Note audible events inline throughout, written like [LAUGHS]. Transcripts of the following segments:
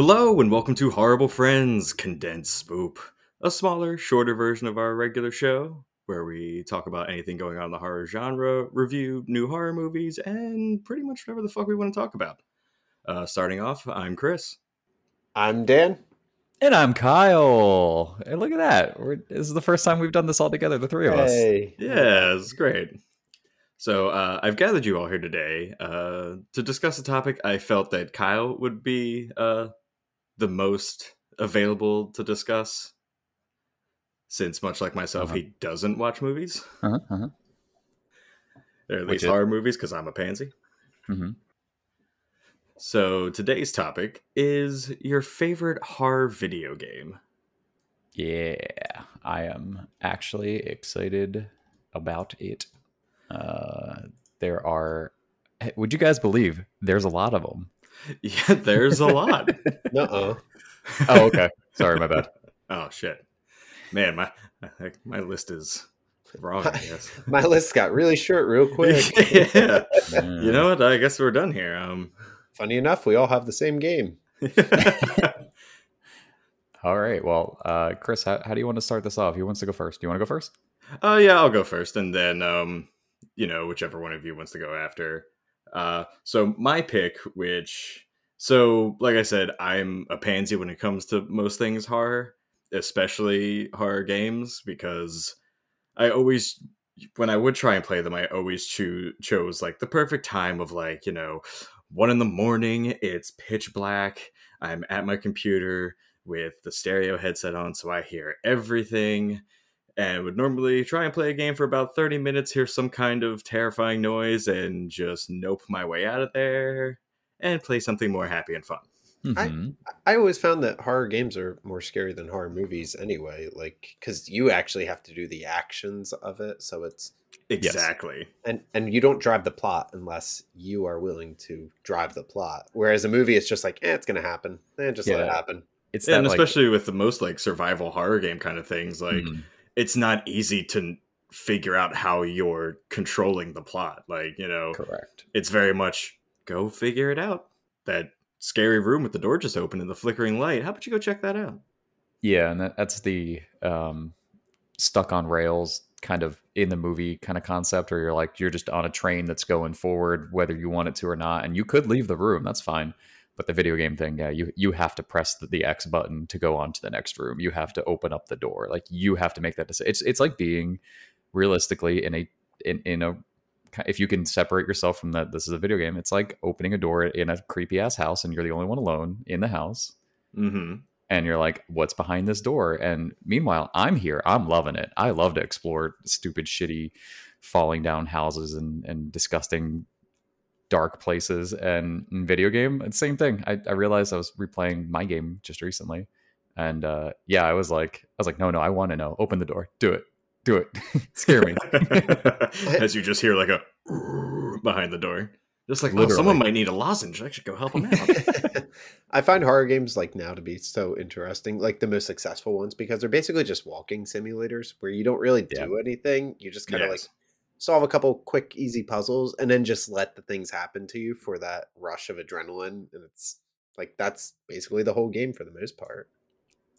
Hello, and welcome to Horrorble Friends Condensed Spoop, a smaller, shorter version of our regular show where we talk about anything going on in the horror genre, review new horror movies, and pretty much whatever the fuck we want to talk about. Uh, starting off, I'm Chris. I'm Dan. And I'm Kyle. And look at that. We're, this is the first time we've done this all together, the three of us. Hey. Yeah, it's great. So uh, I've gathered you all here today uh, to discuss a topic I felt that Kyle would be uh, the most available to discuss, since much like myself, Uh-huh. he doesn't watch movies, Uh-huh, uh-huh. or at Which least is- horror movies, because I'm a pansy. Mhm. So today's topic is your favorite horror video game. Yeah, I am actually excited about it. Uh, there are would you guys believe there's a lot of them? [LAUGHS] Yeah, there's a lot. Uh-uh. [LAUGHS] Oh, okay. Sorry, my bad. oh shit, man, my my list is wrong. I guess. [LAUGHS] My list got really short real quick. yeah. You know what? I guess we're done here. Um, Funny enough, we all have the same game. All right. Well, uh, Chris, how, how do you want to start this off? Who wants to go first? Do you want to go first? Oh yeah, I'll go first, and then um, you know, whichever one of you wants to go after. Uh, so my pick, which so like I said, I'm a pansy when it comes to most things horror, especially horror games, because I always when I would try and play them, I always choose chose like the perfect time of like you know one in the morning. It's pitch black. I'm at my computer with the stereo headset on, so I hear everything and would normally try and play a game for about 30 minutes, hear some kind of terrifying noise, and just nope my way out of there and play something more happy and fun. Mhm. I always found that horror games are more scary than horror movies anyway, like cuz you actually have to do the actions of it, so it's Exactly. and and you don't drive the plot unless you are willing to drive the plot. Whereas a movie it's just like, eh, it's going to happen. Eh, just let it happen. It's and that, like- especially with the most like survival horror game kind of things, like Mhm. It's not easy to figure out how you're controlling the plot. Like, you know, correct. it's very much go figure it out. That scary room with the door just open and the flickering light. How about you go check that out? Yeah, and that, that's the um, stuck on rails kind of in the movie kind of concept, where you're like you're just on a train that's going forward, whether you want it to or not, and you could leave the room. That's fine. But the video game thing, yeah, you you have to press the, the X button to go on to the next room. You have to open up the door. Like you have to make that decision. It's it's like being realistically in a in in a if you can separate yourself from that this is a video game it's like opening a door in a creepy ass house and you're the only one alone in the house Mm-hmm. and you're like, what's behind this door? And meanwhile, I'm here. I'm loving it. I love to explore stupid, shitty, falling down houses and, and disgusting, dark places. And video game, it's same thing. I, I realized I was replaying my game just recently. And uh, yeah, I was like, I was like, no, no, I want to know. Open the door. Do it. Do it. [LAUGHS] Scare me. [LAUGHS] As you just hear like a [LAUGHS] behind the door. Just like, oh, someone might need a lozenge. I should go help them out. I find horror games like now to be so interesting, like the most successful ones, because they're basically just walking simulators where you don't really do anything. You just kind of like Yes. Solve a couple quick, easy puzzles and then just let the things happen to you for that rush of adrenaline. And it's like that's basically the whole game for the most part.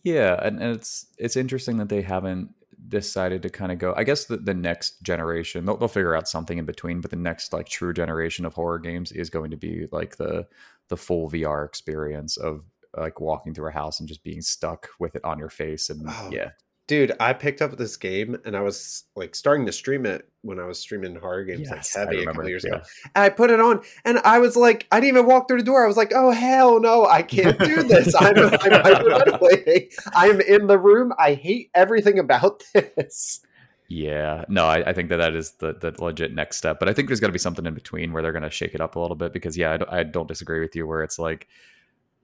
Yeah, and, and it's it's interesting that they haven't decided to kind of go. I guess the, the next generation they'll, they'll figure out something in between, but the next like true generation of horror games is going to be like the the full VR experience of like walking through a house and just being stuck with it on your face and Oh, yeah, Dude, I picked up this game and I was like starting to stream it when I was streaming horror games Yes, like I heavy a couple years yeah. ago. And I put it on and I was like, I didn't even walk through the door. I was like, oh hell no, I can't do this. [LAUGHS] I'm, I'm hyperventilating. I'm in the room. I hate everything about [LAUGHS] this. Yeah, no, I, I think that that is the, the legit next step. But I think there's got to be something in between where they're going to shake it up a little bit because, yeah, I don't, I don't disagree with you. Where it's like,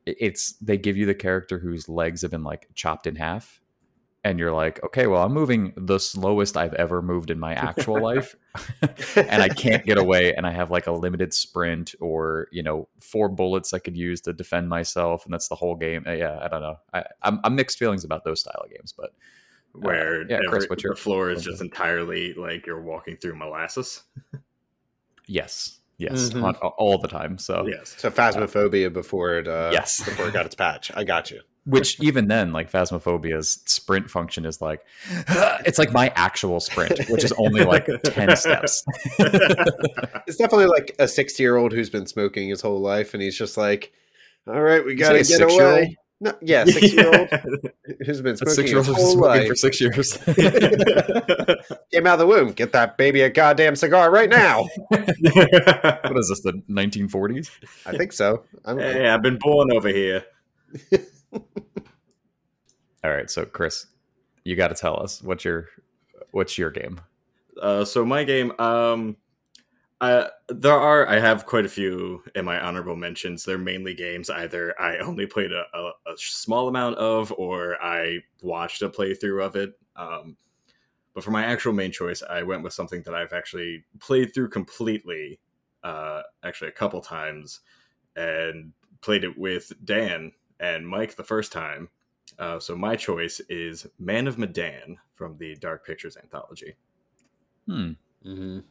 it's they give you the character whose legs have been like chopped in half, and you're like, okay, well, I'm moving the slowest I've ever moved in my actual [LAUGHS] life, [LAUGHS] and I can't get away, and I have like a limited sprint or you know four bullets I could use to defend myself, and that's the whole game. Uh, Yeah, I don't know. I, I'm, I'm mixed feelings about those style of games, but Where yeah, Chris, what's your- the floor is just entirely like you're walking through molasses. yes, Yes, Mhm. on- all the time. So Yes. So phasmophobia before it uh Yes. before it got its patch. I got you. Which [LAUGHS] even then like phasmophobia's sprint function is like it's like my actual sprint which is only like 10 steps [LAUGHS] It's definitely like a 60 year old who's been smoking his whole life and he's just like, All right, we gotta get away. No, yeah, [LAUGHS] six year old who's been smoking six year his whole smoking life. for six years Came out of the womb. Get that baby a goddamn cigar right now. what is this the 1940s I think so. I'm, hey, I've been born over here. All right so chris you got to tell us what's your what's your game Uh, so my game, um, there are I have quite a few in my honorable mentions. They're mainly games either I only played a, a, a small amount of, or I watched a playthrough of it. Um, but for my actual main choice, I went with something that I've actually played through completely, uh, actually a couple times, and played it with Dan and Mike the first time. Uh, so my choice is Man of Medan from the Dark Pictures anthology. hmm Mhm.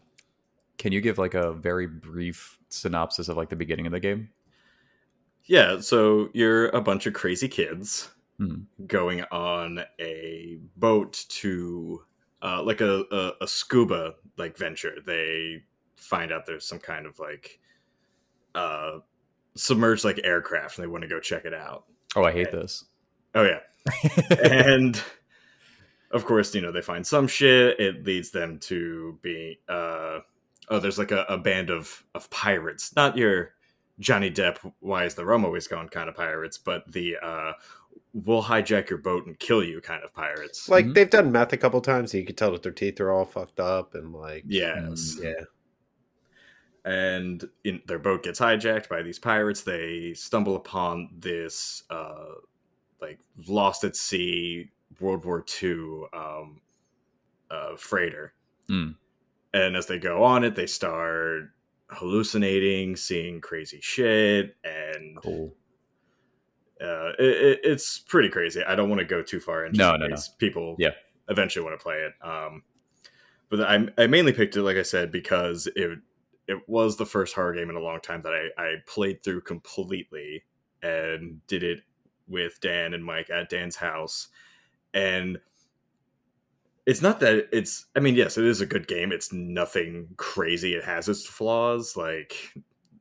can you give like a very brief synopsis of like the beginning of the game Yeah, so you're a bunch of crazy kids Hmm. going on a boat to uh, like a, a, a scuba like venture. They find out there's some kind of like uh, submerged like aircraft, and they want to go check it out. oh i hate this Oh yeah, and of course, you know they find some shit. It leads them to be uh, oh, there's like a, a band of of pirates, not your Johnny Depp. Why is the rum always gone? Kind of pirates, but the uh, we'll hijack your boat and kill you kind of pirates. Like Mhm. they've done meth a couple times, so you could tell that their teeth are all fucked up and like yes, yeah. And in, their boat gets hijacked by these pirates. They stumble upon this uh, like lost at sea World War II um, uh, freighter, Hmm. and as they go on it, they start hallucinating, seeing crazy shit, and cool uh, it, it, it's pretty crazy. I don't want to go too far into No, no, no. people Yeah. eventually want to play it. Um, but I, I mainly picked it, like I said, because it it was the first horror game in a long time that I, I played through completely and did it with Dan and Mike at Dan's house. And it's not that it's I mean, yes, it is a good game. It's nothing crazy. It has its flaws, like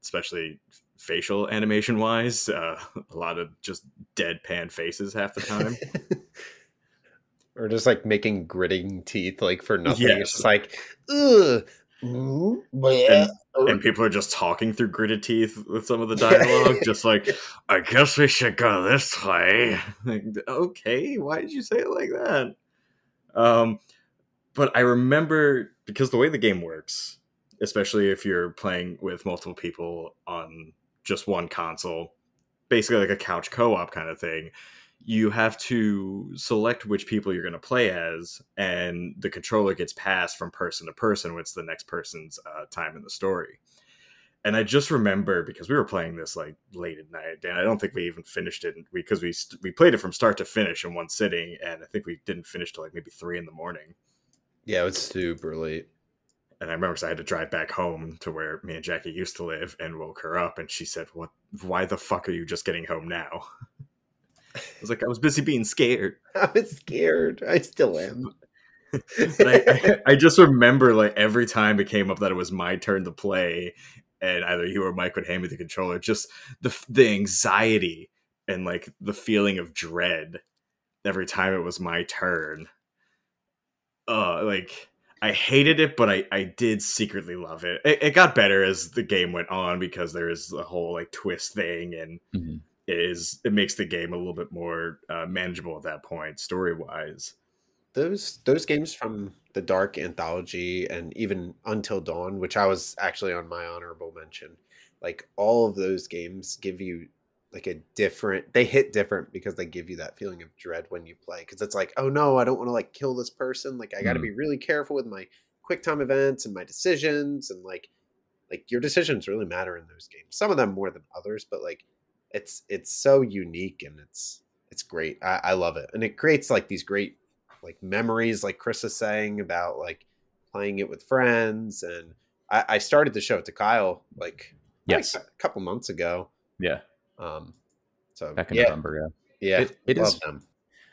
especially facial animation wise. Uh, a lot of just deadpan faces half the time. [LAUGHS] or just like making gritting teeth like for nothing. Yes. It's just like, ugh. Mm, bleh, and er." people are just talking through gritted teeth with some of the [LAUGHS] dialogue, just like, [LAUGHS] I guess we should go this way. [LAUGHS] Like, okay, why did you say it like that? Um, but I remember because the way the game works, especially if you're playing with multiple people on just one console, basically like a couch co-op kind of thing, you have to select which people you're going to play as, and the controller gets passed from person to person. What's the next person's uh, time in the story? And I just remember because we were playing this like late at night, and I don't think we even finished it because we st- we played it from start to finish in one sitting, and I think we didn't finish till like maybe three in the morning. yeah, it's super late. And I remember I had to drive back home to where me and Jackie used to live, and woke her up, and she said, "What? Why the fuck are you just getting home now?" [LAUGHS] I was like, "I was busy being scared." [LAUGHS] I was scared. I still am. [LAUGHS] And I, I, I just remember like every time it came up that it was my turn to play, and either you or Mike would hand me the controller, just the the anxiety and like the feeling of dread every time it was my turn. Uh, like I hated it, but I I did secretly love it. It, it got better as the game went on because there is a whole like twist thing and Mhm. Is it makes the game a little bit more uh, manageable at that point story wise. those those games from the Dark Anthology and even Until Dawn, which I was actually on my honorable mention, like all of those games give you like a different they hit different because they give you that feeling of dread when you play because it's like oh no i don't want to like kill this person like i got to Mhm. be really careful with my quick time events and my decisions and like like your decisions really matter in those games some of them more than others but like it's it's so unique and it's it's great i, I love it and it creates like these great like memories like chris is saying about like playing it with friends and I, I started to show it to Kyle like Yes. like a couple months ago. Yeah. Um, so Back in yeah, November. Yeah. yeah, It- it is- them.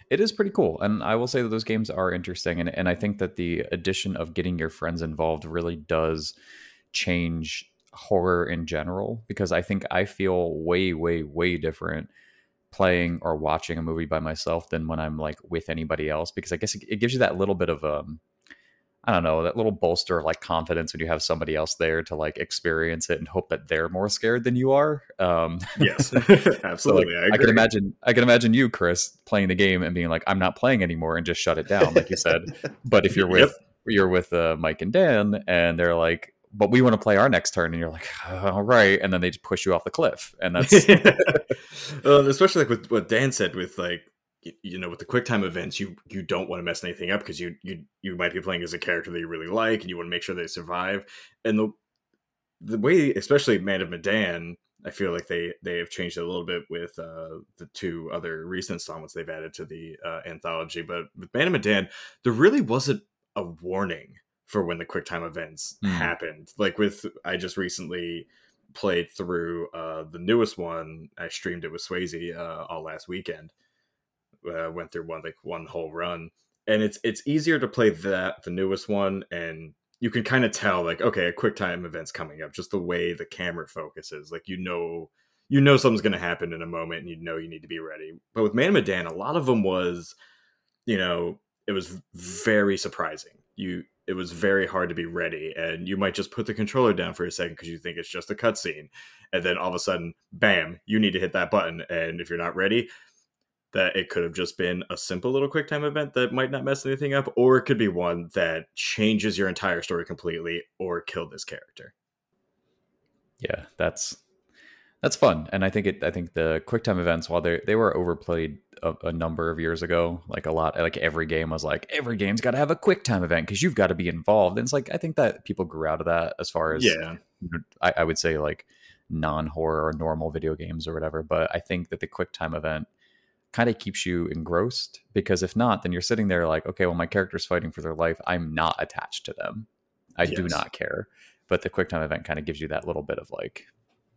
It is pretty cool. And I will say that those games are interesting. And, and I think that the addition of getting your friends involved really does change horror in general because I think I feel way, way, way different playing or watching a movie by myself than when I'm like with anybody else because I guess it, it gives you that little bit of um I don't know, that little bolster of like confidence when you have somebody else there to like experience it and hope that they're more scared than you are. Um Yes, [LAUGHS] So, [LAUGHS] like, absolutely. I, I, can imagine I can imagine you, Chris, playing the game and being like, I'm not playing anymore and just shut it down, like you said. But if you're [LAUGHS] Yep. with you're with uh, Mike and Dan and they're like, but we want to play our next turn, and you're like, all right, and then they just push you off the cliff, and that's [LAUGHS] especially like with what Dan said with like you know with the quick time events you you don't want to mess anything up because you you you might be playing as a character that you really like and you want to make sure they survive. And the the way especially Man of Medan I feel like they they have changed it a little bit with uh, the two other recent installments they've added to the uh, anthology but with Man of Medan there really wasn't a warning for when the quick time events Hmm. happened like with I just recently played through uh, the newest one. I streamed it with Swayze uh, all last weekend. Uh, went through one like one whole run, and it's it's easier to play that the newest one, and you can kind of tell like okay, a quick time event's coming up. Just the way the camera focuses, like you know, you know something's going to happen in a moment, and you know you need to be ready. But with Man Medan, a lot of them was, you know, it was very surprising. You it was very hard to be ready and you might just put the controller down for a second because you think it's just a cutscene and then all of a sudden bam you need to hit that button and if you're not ready that it could have just been a simple little quick time event that might not mess anything up or it could be one that changes your entire story completely or kill this character. Yeah, that's that's fun, and I think it. I think the quick time events, while they they were overplayed a, a number of years ago, like a lot, like every game was like every game's got to have a quick time event because you've got to be involved. And it's like I think that people grew out of that as far as yeah I, I would say like non horror or normal video games or whatever. But I think that the quick time event kind of keeps you engrossed because if not, then you're sitting there like, okay, well, my character's fighting for their life. I'm not attached to them. I do not care. But the quick time event kind of gives you that little bit of like,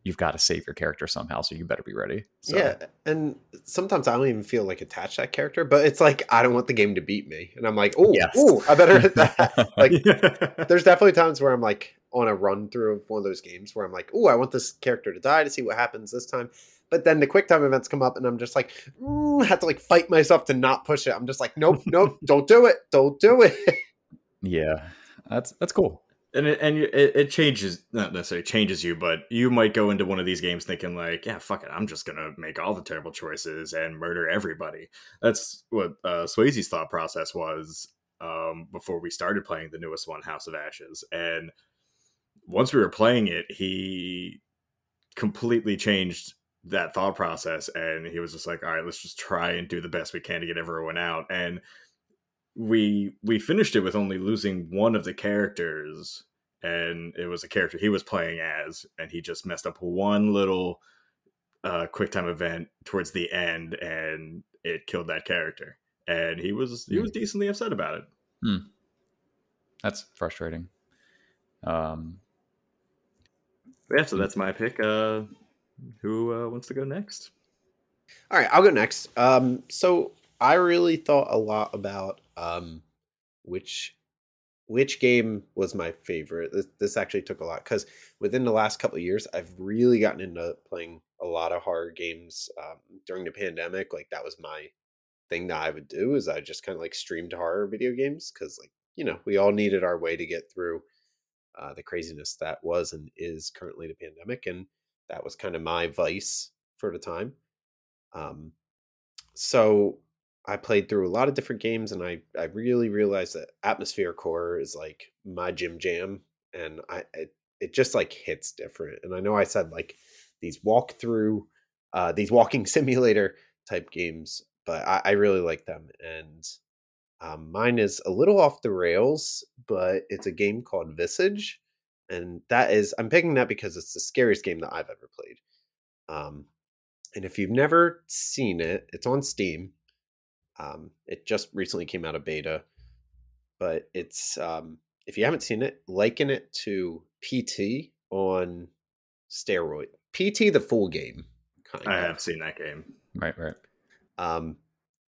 you've got to save your character somehow, so you better be ready. So, Yeah, and sometimes I don't even feel like attached to that character, but it's like I don't want the game to beat me, and I'm like, oh, Yes. ooh, I better hit that. [LAUGHS] like, yeah there's definitely times where I'm like on a run through of one of those games where I'm like, oh, I want this character to die to see what happens this time. But then the quick time events come up, and I'm just like, mm, I have to like fight myself to not push it. I'm just like, nope, nope, [LAUGHS] don't do it, don't do it. yeah, that's that's cool. And it, and it, it changes not necessarily changes you but you might go into one of these games thinking like yeah fuck it i'm just gonna make all the terrible choices and murder everybody. That's what uh swayze's thought process was um before we started playing the newest one house of ashes and once we were playing it he completely changed that thought process and he was just like all right let's just try and do the best we can to get everyone out and we we finished it with only losing one of the characters and it was a character he was playing as and he just messed up one little uh quick time event towards the end and it killed that character. And he was he was decently upset about it. That's frustrating. Um, yeah so that's my pick uh who uh, wants to go next. All right, I'll go next. Um, so I really thought a lot about um, which which game was my favorite. This, this actually took a lot because within the last couple of years, I've really gotten into playing a lot of horror games. Um, during the pandemic, like that was my thing that I would do is I just kind of like streamed horror video games because like you know we all needed our way to get through uh, the craziness that was and is currently the pandemic, and that was kind of my vice for the time. Um, so I played through a lot of different games, and I I really realized that atmospheric horror is like my gym jam, and I it, it just like hits different. And I know I said like these walk through, uh, these walking [LAUGHS] simulator type games, but I, I really like them. And um, mine is a little off the rails, but it's a game called Visage, and that is I'm picking that because it's the scariest game that I've ever played. Um, and if you've never seen it, it's on Steam. Um, it just recently came out of beta, but it's um, if you haven't seen it, liken it to PT on steroid. PT the full game. Kind I of. have seen that game. Right, right. Um,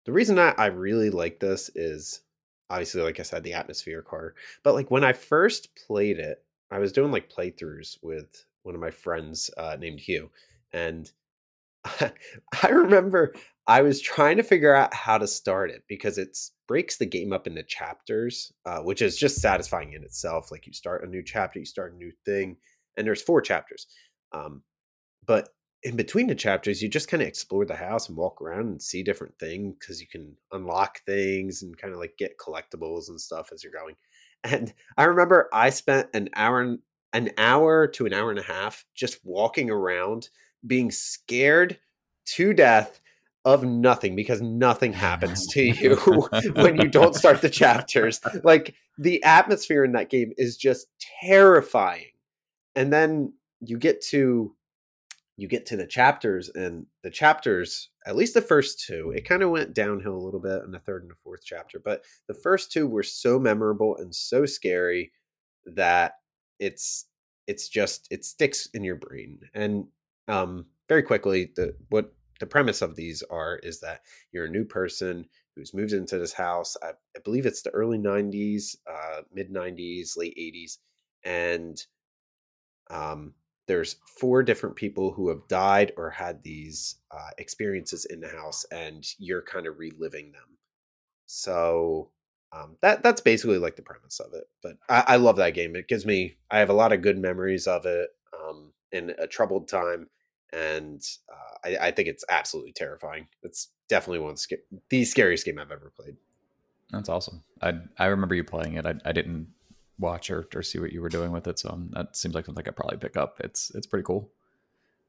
the reason I, I really like this is obviously, like I said, the atmospheric horror. But like when I first played it, I was doing like playthroughs with one of my friends uh, named Hugh, and [LAUGHS] I remember I was trying to figure out how to start it because it breaks the game up into chapters, uh, which is just satisfying in itself. Like you start a new chapter, you start a new thing, and there's four chapters. Um, but in between the chapters, you just kind of explore the house and walk around and see different things because you can unlock things and kind of like get collectibles and stuff as you're going. [LAUGHS] And I remember I spent an hour an hour to an hour and a half just walking around being scared to death of nothing because nothing happens to [LAUGHS] you when you don't start the chapters. Like the atmosphere in that game is just terrifying. And then you get to you get to the chapters and the chapters at least the first two it kind of went downhill a little bit in the third and the fourth chapter but the first two were so memorable and so scary that it's it's just it sticks in your brain and um very quickly the what the premise of these are is that you're a new person who's moved into this house i, I believe it's the early 90s uh mid 90s late 80s and um there's four different people who have died or had these uh, experiences in the house and you're kind of reliving them. So um, that that's basically like the premise of it but I, I, love that game it gives me i have a lot of good memories of it um, in a troubled time and uh, I, I, think it's absolutely terrifying it's definitely one of the, the scariest game i've ever played that's awesome i i remember you playing it i, I didn't watch or, or see what you were doing with it. So um, that seems like something I probably pick up. It's it's pretty cool.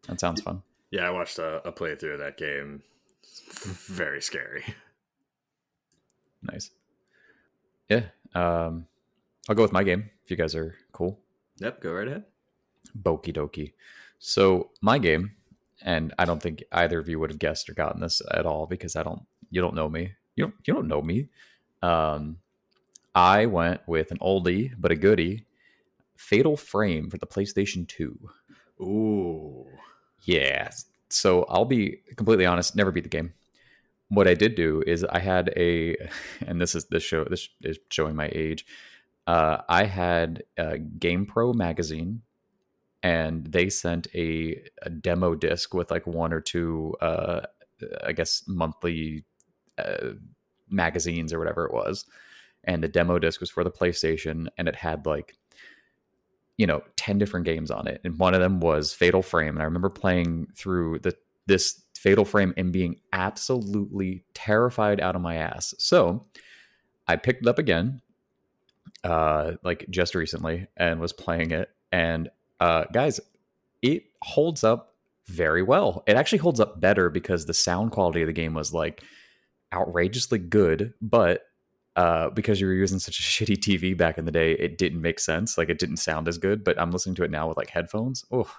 That sounds fun. Yeah, I watched a, a playthrough of that game. [LAUGHS] Very scary. Nice. Yeah. Um, I'll go with my game if you guys are cool. Yep, go right ahead. Boki dokie. So my game, and I don't think either of you would have guessed or gotten this at all because I don't. You don't know me. You don't. You don't know me. Um, I went with an oldie but a goodie, Fatal Frame for the PlayStation 2. Ooh. Yeah. So I'll be completely honest, never beat the game. What I did do is I had a [LAUGHS] and this is this show this is showing my age. Uh, I had a GamePro magazine and they sent a, a demo disc with like one or two uh, I guess monthly uh, magazines or whatever it was. And the demo disc was for the PlayStation, and it had like you know 10 different games on it. And one of them was fatal frame and i remember playing through the this fatal frame and being absolutely terrified out of my ass. So i picked it up again uh like just recently and was playing it. And uh guys it holds up very well it actually holds up better because the sound quality of the game was like outrageously good but uh, because you were using such a [LAUGHS] shitty TV back in the day, it didn't make sense. Like it didn't sound as good. But I'm listening to it now with like headphones. Oh,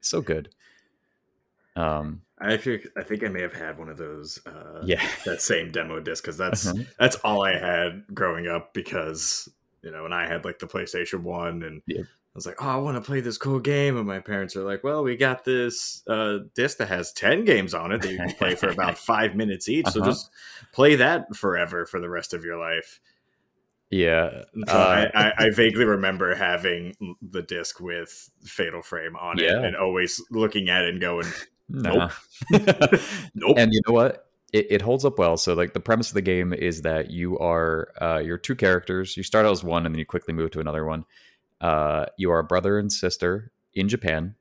so good. Um, I think I think I may have had one of those. Uh, yeah, that same demo disc because that's uh-huh. that's all I had growing up. Because you know, when I had like the PlayStation One, and I was like, oh, I want to play this cool game. And my parents are like, well, we got this uh, disc that has 10 games on it that you can play for about [LAUGHS] five minutes each. Uh-huh. So just play that forever for the rest of your life. Yeah. So uh, I, I, I, vaguely remember having the disc with Fatal Frame on yeah. it and always looking at it and going, nope. [LAUGHS] [LAUGHS] nope. And you know what? It, it, holds up well. So, like, the premise of the game is that you are, uh, you're two characters. You start out as one and then you quickly move to another one uh, you are a brother and sister in Japan,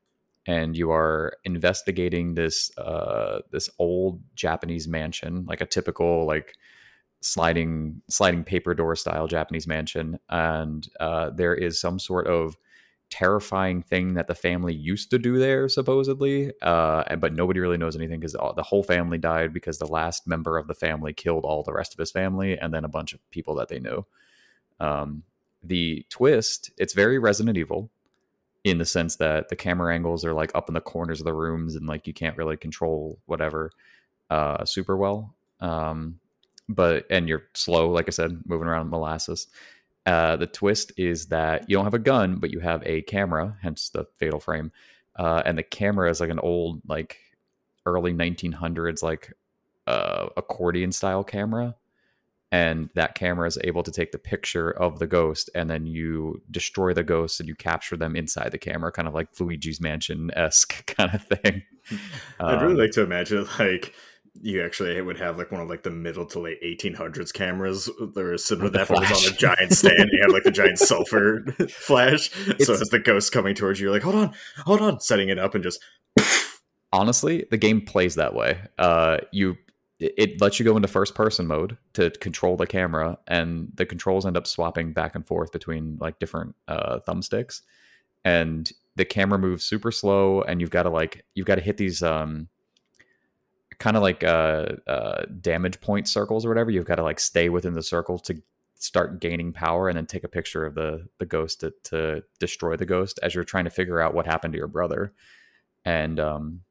and you are investigating this uh, this old Japanese mansion, like a typical like sliding sliding paper door style Japanese mansion, and uh, there is some sort of terrifying thing that the family used to do there supposedly uh, but nobody really knows anything because the whole family died because the last member of the family killed all the rest of his family and then a bunch of people that they knew. Um, the twist, it's very Resident Evil in the sense that the camera angles are like up in the corners of the rooms and like you can't really control whatever uh, super well. Um, but and you're slow, like I said, moving around molasses. Uh, the twist is that you don't have a gun, but you have a camera, hence the fatal frame. Uh, and the camera is like an old, like early 1900s, like uh, accordion style camera. And that camera is able to take the picture of the ghost, and then you destroy the ghost and you capture them inside the camera, kind of like Luigi's Mansion esque [LAUGHS] kind of thing. [LAUGHS] I'd really Um, like to imagine like you actually would have like one of like the middle to late 1800s cameras that were similar to that, was on a giant stand. You have like the giant [LAUGHS] sulfur flash. so as the ghost coming towards you, you're like, hold on, hold on, setting it up and just honestly the game plays that way uh you it lets you go into first person mode to control the camera and the controls end up swapping back and forth between like different uh thumbsticks. And the camera moves super slow and you've got to like you've got to hit these um kind of like uh uh damage point circles or whatever. You've got to like stay within the circle to start gaining power and then take a picture of the the ghost to, to destroy the ghost as you're trying to figure out what happened to your brother. And um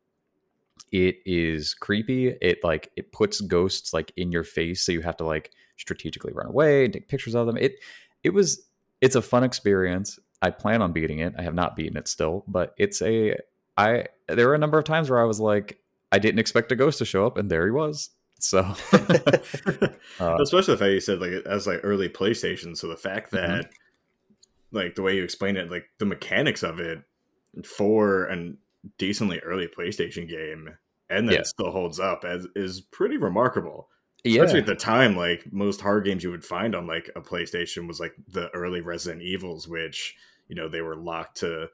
it is creepy it like it puts ghosts like in your face so you have to like strategically run away and take pictures of them it it was it's a fun experience i plan on beating it i have not beaten it still but it's a i there were a number of times where i was like i didn't expect a ghost to show up and there he was so [LAUGHS] uh, especially the fact you said like as like early PlayStation. So the fact Mhm. that like the way you explain it, like the mechanics of it for an decently early PlayStation game, and that Yeah. still holds up as is pretty remarkable. yeah Especially at the time, like most horror games you would find on like a PlayStation was like the early Resident Evils, which you know they were locked to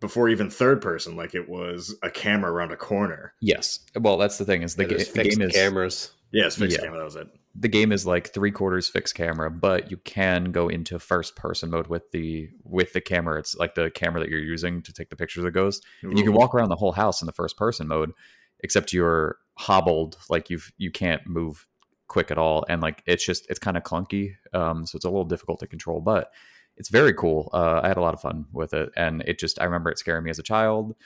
before even third person. Like it was a camera around a corner. yes well that's the thing is the, ga- the game is cameras. Yes, fixed Yeah. camera. That was it. the game is like three quarters fixed camera, but you can go into first person mode with the with the camera. It's like the camera that you're using to take the pictures of the ghost, and you can walk around the whole house in the first person mode, except you're hobbled, like you've you can't move quick at all, and like it's just it's kind of clunky, um, so it's a little difficult to control, but it's very cool. Uh, I had a lot of fun with it, and it just I remember it scaring me as a child,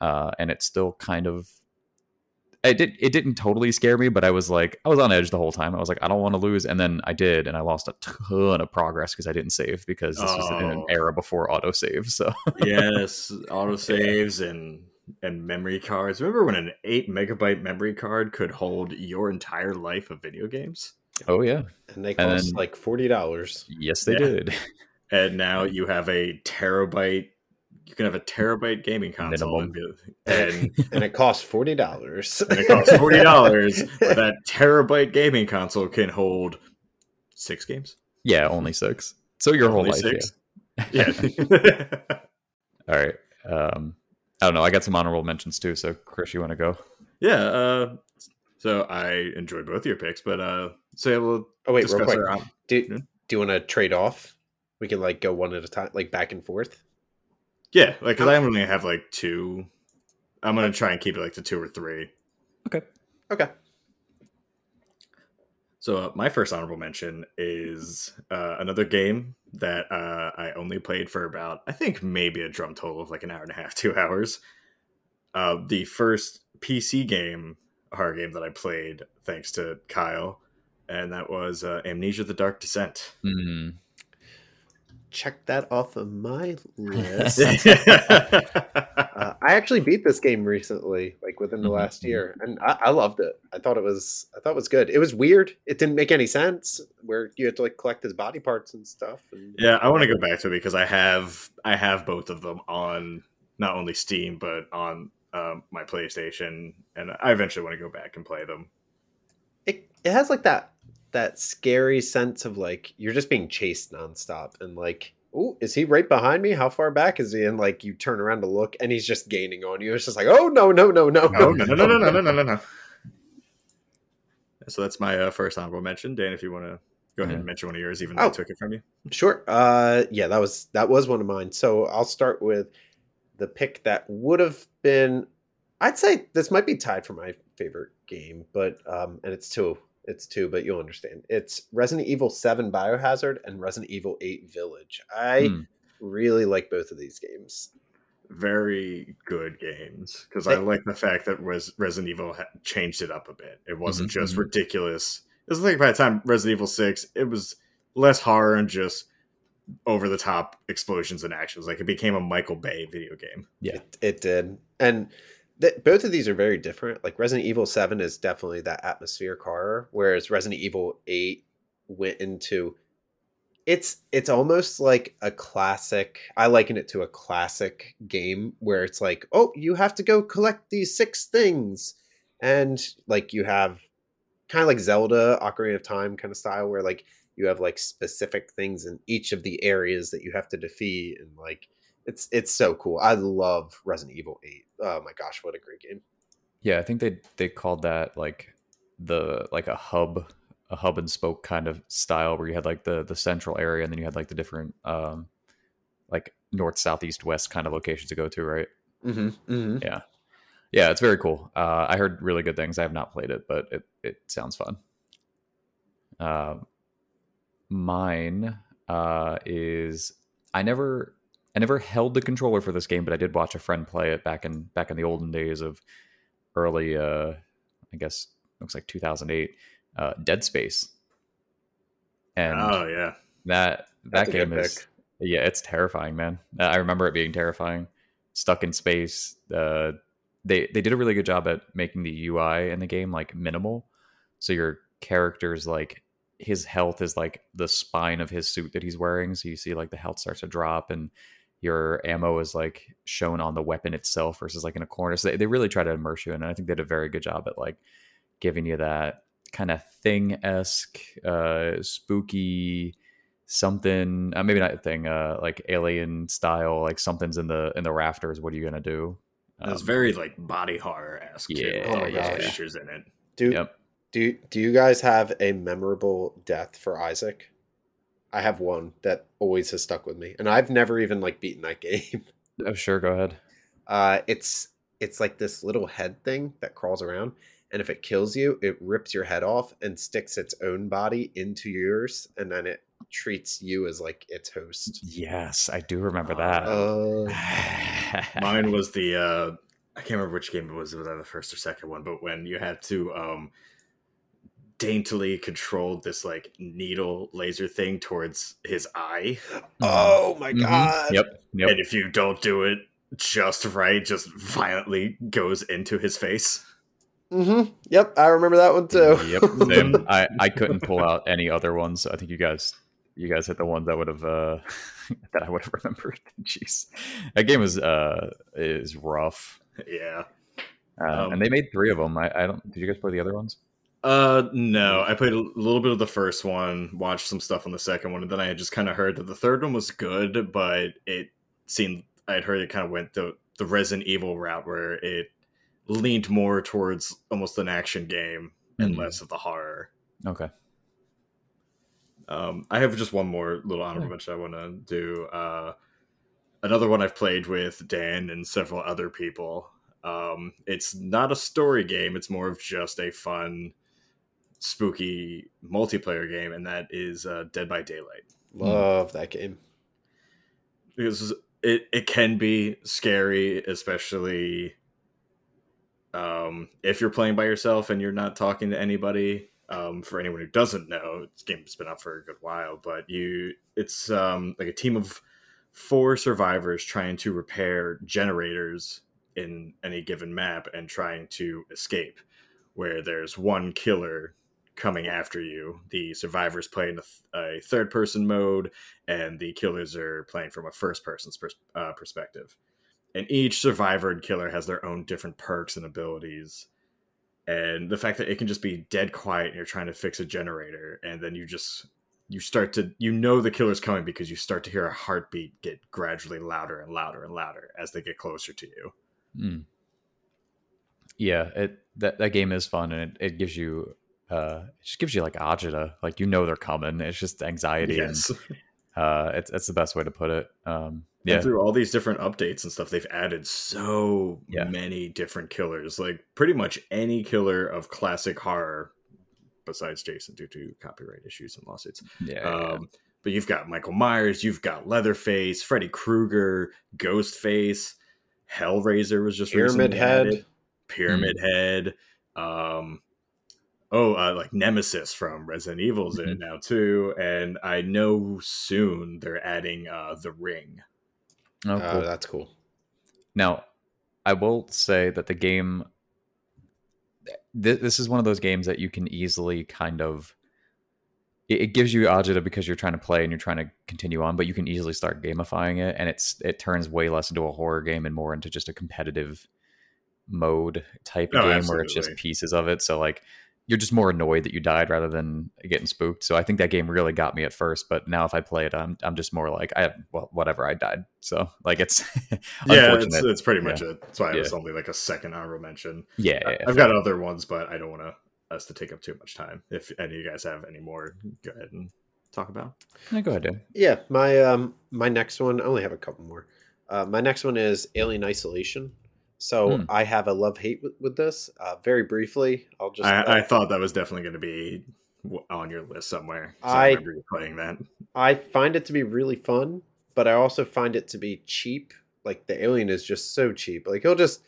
uh, and it's still kind of it did it didn't totally scare me, but I was like I was on edge the whole time. I was like I don't want to lose, and then I did, and I lost a ton of progress because I didn't save because this was in an Oh. era before autosave. So yes, [LAUGHS] autosaves and and memory cards. Remember when an eight megabyte memory card could hold your entire life of video games? oh yeah, And they And cost then- like forty dollars. yes they Yeah. did. And now [LAUGHS] you have a terabyte. You can have a terabyte gaming console, and, Minimum. and, [LAUGHS] and it costs forty dollars. and it costs forty dollars. but that terabyte gaming console can hold six games. Yeah, only six. So your whole Only life. six? Yeah. Yeah. [LAUGHS] [LAUGHS] All right. Um, I don't know. I got some honorable mentions too. So Chris, you want to go? yeah. Uh, so I enjoyed both your picks, but uh, so yeah, we'll Oh wait, real quick. our Do, do you want to trade off? We can like go one at a time, like back and forth. Yeah, like because I'm only have like two. I'm gonna try and keep it like to two or three. Okay. Okay. So uh, my first honorable mention is uh, another game that uh, I only played for about I think maybe a drum total of like an hour and a half, [LAUGHS] two hours. Uh, the first PC game, horror game that I played, thanks to Kyle, and that was uh, Amnesia: The Dark Descent. Mm, Check that off of my list. [LAUGHS] uh, I actually beat this game recently, like within the Mhm, last mhm. year, and I, I loved it. I thought it was, I thought it was good. It was weird. It didn't make any sense where you had to like collect his body parts and stuff. And Yeah, I want to go back to it because I have I have both of them on not only Steam but on um, my PlayStation, and I eventually want to go back and play them. it, it has like that that scary sense of like you're just being chased nonstop, and like, oh, is he right behind me? How far back is he? And like you turn around to look, and he's just gaining on you. It's just like, oh no, no, no, no, Oh no no no no no no no no! no. So that's my uh, first honorable mention, Dan. If you want to go ahead and mention one of yours, even though Oh. I took it from you. Sure. Uh yeah, that was that was one of mine. So I'll start with the pick that would have been I'd say this might be tied for my favorite game, but um and it's two. It's two, but you'll understand. It's Resident Evil 7 Biohazard and Resident Evil 8 Village. I Hmm. really like both of these games. Very good games because I like the fact that Res- Resident Evil ha- changed it up a bit. It wasn't Mhm, just mhm. ridiculous. It was like by the time Resident Evil Six, it was less horror and just over the top explosions and actions. Like it became a Michael Bay video game. Yeah. It, it did. And th- both of these are very different. Like Resident Evil 7 is definitely that atmospheric horror, whereas Resident Evil 8 went into it's it's almost like a classic. I liken it to a classic game where it's like, "Oh, you have to go collect these six things." And like you have kind of like Zelda Ocarina of Time kind of style where like you have like specific things in each of the areas that you have to defeat and like it's it's so cool. I love Resident Evil 8. Oh my gosh, what a great game. Yeah, I think they they called that like the like a hub a hub and spoke kind of style where you had like the the central area and then you had like the different um like north south east west kind of locations to go to right Mm-hmm. Mm-hmm. yeah yeah it's very cool uh i heard really good things i have not played it but it it sounds fun uh, mine uh is i never i never held the controller for this game but i did watch a friend play it back in back in the olden days of early uh i guess looks like 2008 uh, Dead Space, and oh yeah, that that good game is pick. yeah, it's terrifying, man. I remember it being terrifying. Stuck in space. Uh, they they did a really good job at making the UI in the game like minimal, so your character's like his health is like the spine of his suit that he's wearing. So you see like the health starts to drop and your ammo is like shown on the weapon itself versus like in a corner. So they, they really try to immerse you in, and I think they did a very good job at like giving you that kind of thing esque, uh, spooky something. Uh, maybe not a thing, uh, like alien style. Like something's in the in the rafters. What are you gonna do? it's Um, very like body horror esque. Yeah, Oh my All those gosh. creatures in it. Do Yep. do do you guys have a memorable death for Isaac? I have one that always has stuck with me, and I've never even like beaten that [LAUGHS] game. Oh, sure. Go ahead. Uh, it's it's like this little head thing that crawls around, and if it kills you, it rips your head off and sticks its own body into yours, and then it treats you as like its host. Yes, I do remember that. Uh, [SIGHS] Mine was the uh I can't remember which game it was. Was that the first or second one? But when you had to um daintily controlled this like needle laser thing towards his eye, [GASPS] oh my Mhm. god! Yep. Yep. and if you don't do it just right, just violently goes into his face. Mm-hmm. Yep, I remember that one too. Yep. Same. [LAUGHS] I I couldn't pull out any other ones. I think you guys you guys hit the ones that would have uh [LAUGHS] that I would have [LAUGHS] remembered. Jeez, that game is uh is rough. Yeah. Uh, Um, and they made three of them. I, I don't. Did you guys play the other ones? Uh, no. I played a little bit of the first one, watched some stuff on the second one, and then I had just kind of heard that the third one was good, but it seemed I'd heard it kind of went the the Resident Evil route where it leaned more towards almost an action game and Mhm. less of the horror. Okay. Um, I have just one more little honorable Yeah. mention I want to do. Uh, another one I've played with Dan and several other people. Um, it's not a story game; it's more of just a fun, spooky multiplayer game, and that is uh, Dead by Daylight. Love that game. Because it it can be scary, especially um, if you're playing by yourself and you're not talking to anybody. Um, for anyone who doesn't know, this game's been out for a good while, but you it's um, like a team of four survivors trying to repair generators in any given map and trying to escape. Where there's one killer coming after you. The survivors play in a, a third person mode, and the killers are playing from a first person's pers- uh, perspective. And each survivor and killer has their own different perks and abilities. And the fact that it can just be dead quiet and you're trying to fix a generator, and then you just you start to you know the killer's coming because you start to hear a heartbeat get gradually louder and louder and louder as they get closer to you. Mm. Yeah, it that that game is fun and it, it gives you uh it just gives you like agita, like you know they're coming. It's just anxiety Yes. and [LAUGHS] uh it's it's the best way to put it. Um Yeah. yeah. And through all these different updates and stuff, they've added so Yeah. many different killers. Like pretty much any killer of classic horror, besides Jason, due to copyright issues and lawsuits. Yeah. Um, but you've got Michael Myers, you've got Leatherface, Freddy Krueger, Ghostface, Hellraiser was just Pyramid recently Head. added, Pyramid Head. Um, oh, uh, like Nemesis from Resident Evil's in it Mm-hmm. now too, and I know soon they're adding uh, the Ring. Oh, Oh, cool. that's cool. Now, I will say that the game. Th- this is one of those games that you can easily kind of. It, it gives you agita because you're trying to play and you're trying to continue on, but you can easily start gamifying it, and it's it turns way less into a horror game and more into just a competitive mode type of Oh, game where it's just pieces of it. So like you're just more annoyed that you died rather than getting spooked. So I think that game really got me at first, but now if I play it, I'm I'm just more like I well whatever I died. So like it's [LAUGHS] Yeah, it's, it's pretty much it. That's why it was only like a second honorable mention. yeah, I- yeah, I've fair. got other ones, but I don't want to us to take up too much time. If any of you guys have any more, go ahead and talk about. Yeah, go ahead, Dan. Yeah, my um my next one. I only have a couple more. Uh, my next one is Alien Isolation. So Hmm. I have a love hate with, with this. Uh, very briefly, I'll just. I, I thought that was definitely going to be on your list somewhere. 'cause I- you playing that. I find it to be really fun, but I also find it to be cheap. Like the alien is just so cheap. Like he'll just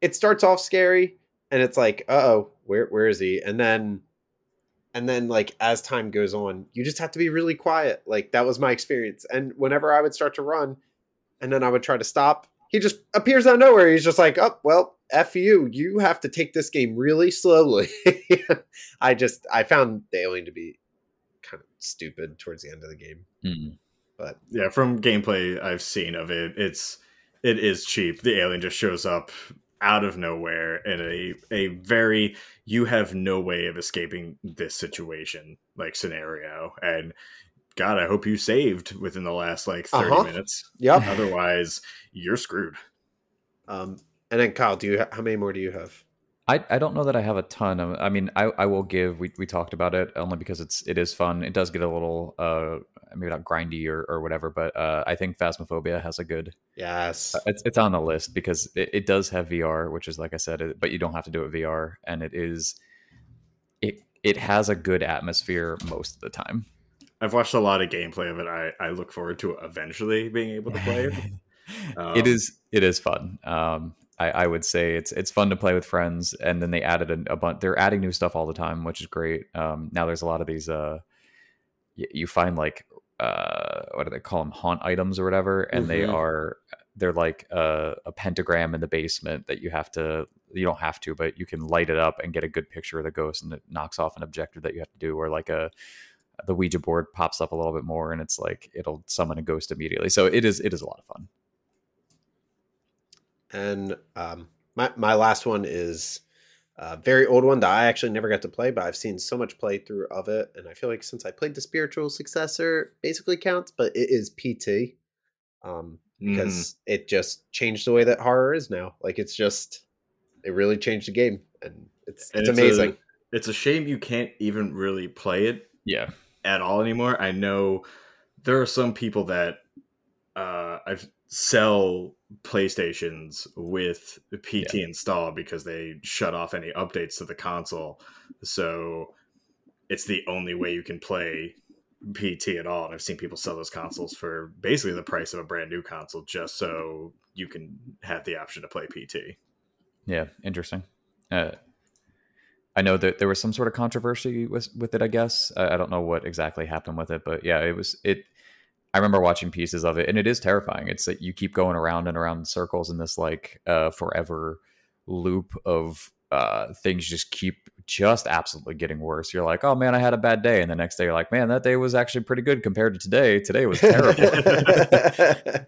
it starts off scary and it's like, uh oh, where where is he? And then and then like as time goes on, you just have to be really quiet. Like that was my experience. And whenever I would start to run and then I would try to stop, he just appears out of nowhere. He's just like, oh well, F you. You have to take this game really slowly. [LAUGHS] I just I found the alien to be kind of stupid towards the end of the game. Mm. But Yeah, from gameplay I've seen of it, it's it is cheap. The alien just shows up out of nowhere in a a very you have no way of escaping this situation like scenario. And God, I hope you saved within the last like 30 Uh-huh. minutes. yep. Otherwise, you're screwed. Um, and then Kyle, do you ha- how many more do you have? I, I don't know that I have a ton of. I mean, I, I will give. We, we talked about it only because it's it is fun. It does get a little uh maybe not grindy or, or whatever, but uh, I think Phasmophobia has a good. Yes. It's it's on the list because it, it does have VR, which is like I said, it, but you don't have to do it VR, and it is it it has a good atmosphere most of the time. I've watched a lot of gameplay of it. I, I look forward to eventually being able to play it. [LAUGHS] Um, it is it is fun. Um, I, I would say it's it's fun to play with friends, and then they added a, a bunch. They're adding new stuff all the time, which is great. Um, now there's a lot of these. Uh, y- you find like uh, what do they call them? Haunt items or whatever, and they Mhm. are they're like a, a pentagram in the basement that you have to. You don't have to, but you can light it up and get a good picture of the ghost, and it knocks off an objective that you have to do, or like a the Ouija board pops up a little bit more, and it's like it'll summon a ghost immediately. So it is it is a lot of fun. And um, my my last one is a very old one that I actually never got to play, but I've seen so much playthrough of it, and I feel like since I played the spiritual successor, basically counts. But it is PT, um, because it just changed the way that horror is now. Like it's just it really changed the game, and it's And it's, amazing. A, it's a shame you can't even really play it Yeah. at all anymore. I know there are some people that uh, I've sell PlayStations with PT installed because they shut off any updates to the console. So it's the only way you can play PT at all. And I've seen people sell those consoles for basically the price of a brand new console just so you can have the option to play PT. Yeah, interesting. Uh, I know that there was some sort of controversy with with it. I guess I, I don't know what exactly happened with it, but yeah, it was it. I remember watching pieces of it, and it is terrifying. It's that you keep going around and around in circles in this like uh, forever loop of uh, things just keep just absolutely getting worse. You're like, oh man, I had a bad day, and the next day you're like, man, that day was actually pretty good compared to today. Today was terrible. [LAUGHS] [LAUGHS]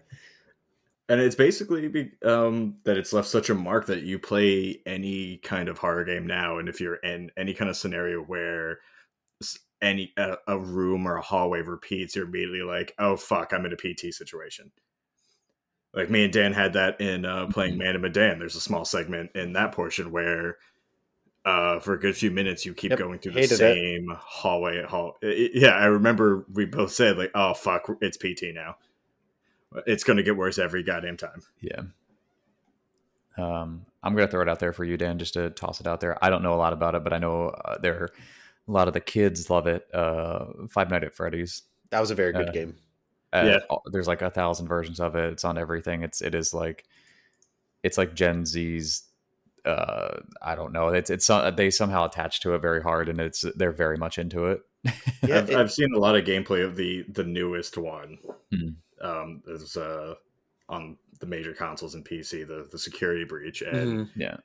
and it's basically be, um, that it's left such a mark that you play any kind of horror game now, and if you're in any kind of scenario where s- any a, a room or a hallway repeats, you're immediately like, "Oh fuck, I'm in a PT situation." Like me and Dan had that in uh, playing Mhm. Man of Medan. There's a small segment in that portion where, uh, for a good few minutes, you keep Yep, going through the hated it. same hallway. Hall, i- i- yeah, I remember we both said like, "Oh fuck, it's PT now." It's going to get worse every goddamn time. Yeah. Um, I'm gonna throw it out there for you, Dan, just to toss it out there. I don't know a lot about it, but I know uh, there a lot of the kids love it. Uh, Five Nights at Freddy's. that was a very good Uh, game. Uh, Yeah. There's like a thousand versions of it. It's on everything. It's it is like it's like Gen Z's uh, I don't know. It's it's uh, they somehow attach to it very hard, and it's they're very much into it. Yeah, I've, it- I've seen a lot of gameplay of the the newest one. Hmm. Um, is uh on the major consoles and PC, the the security breach, and Mhm. Yeah, it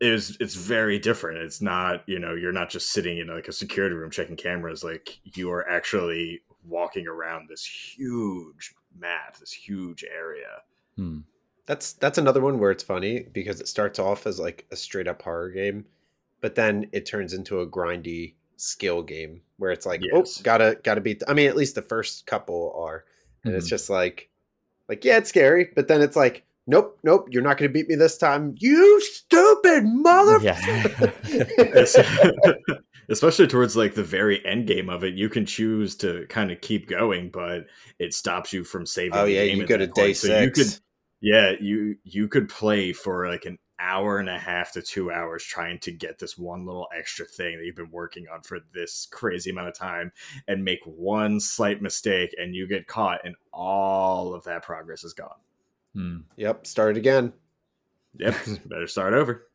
is it's very different. It's not you know you're not just sitting in like a security room checking cameras. Like you are actually walking around this huge map, this huge area. Hmm. That's that's another one where it's funny because it starts off as like a straight up horror game, but then it turns into a grindy skill game where it's like, Yes. oh, gotta gotta beat. I mean, at least the first couple are, and it's Mhm. just like, like yeah, it's scary, but then it's like, nope, nope, you're not gonna beat me this time, you stupid mother. yeah. [LAUGHS] [LAUGHS] Especially towards like the very end game of it, you can choose to kind of keep going, but it stops you from saving. oh the yeah, game you go that to day point. six. So you could Yeah, you you could play for like an hour and a half to two hours trying to get this one little extra thing that you've been working on for this crazy amount of time and make one slight mistake and you get caught and all of that progress is gone. Hmm. Yep, start it again. Yep, [LAUGHS] better start over.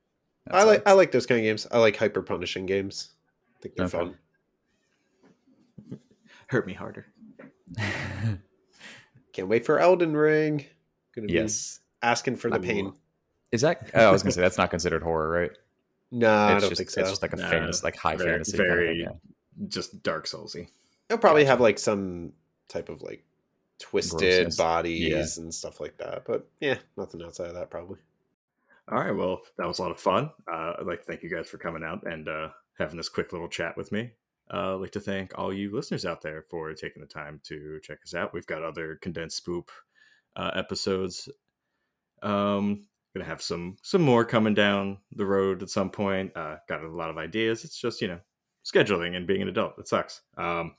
That I like sucks. I like those kind of games. I like hyper punishing games. I think they're Okay. fun. [LAUGHS] Hurt me harder. [LAUGHS] Can't wait for Elden Ring. Gonna be yes. asking for the Ooh. pain. Is that? Oh, I was gonna say that's not considered horror, right? [LAUGHS] No, I it's don't just, think so. It's just like a No, fantasy, like high very- fantasy. very- kind of thing, Just Dark Soulsy. They'll probably Gotcha. have like some type of like twisted Grossness. bodies and stuff like that. But yeah, nothing outside of that probably. All right, well, that was a lot of fun. Uh, I'd like to thank you guys for coming out and uh, having this quick little chat with me. Uh, I'd like to thank all you listeners out there for taking the time to check us out. We've got other condensed spoop uh, episodes. Um, gonna have some some more coming down the road at some point. Uh, got a lot of ideas. It's just you know scheduling and being an adult. It sucks. Um,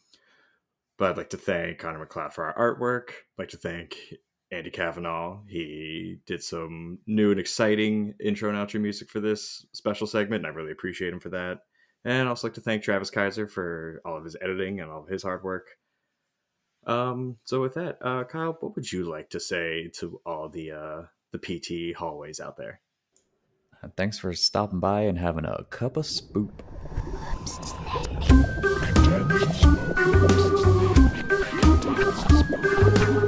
but I'd like to thank Connor MacLeod for our artwork. I'd like to thank Andy Kavanagh. He did some new and exciting intro and outro music for this special segment, and I really appreciate him for that. And I'd also like to thank Travis Keiser for all of his editing and all of his hard work. Um, so with that, uh, Kyle, what would you like to say to all the uh, the PT hallways out there? Thanks for stopping by and having a cup of spoop. Thank you.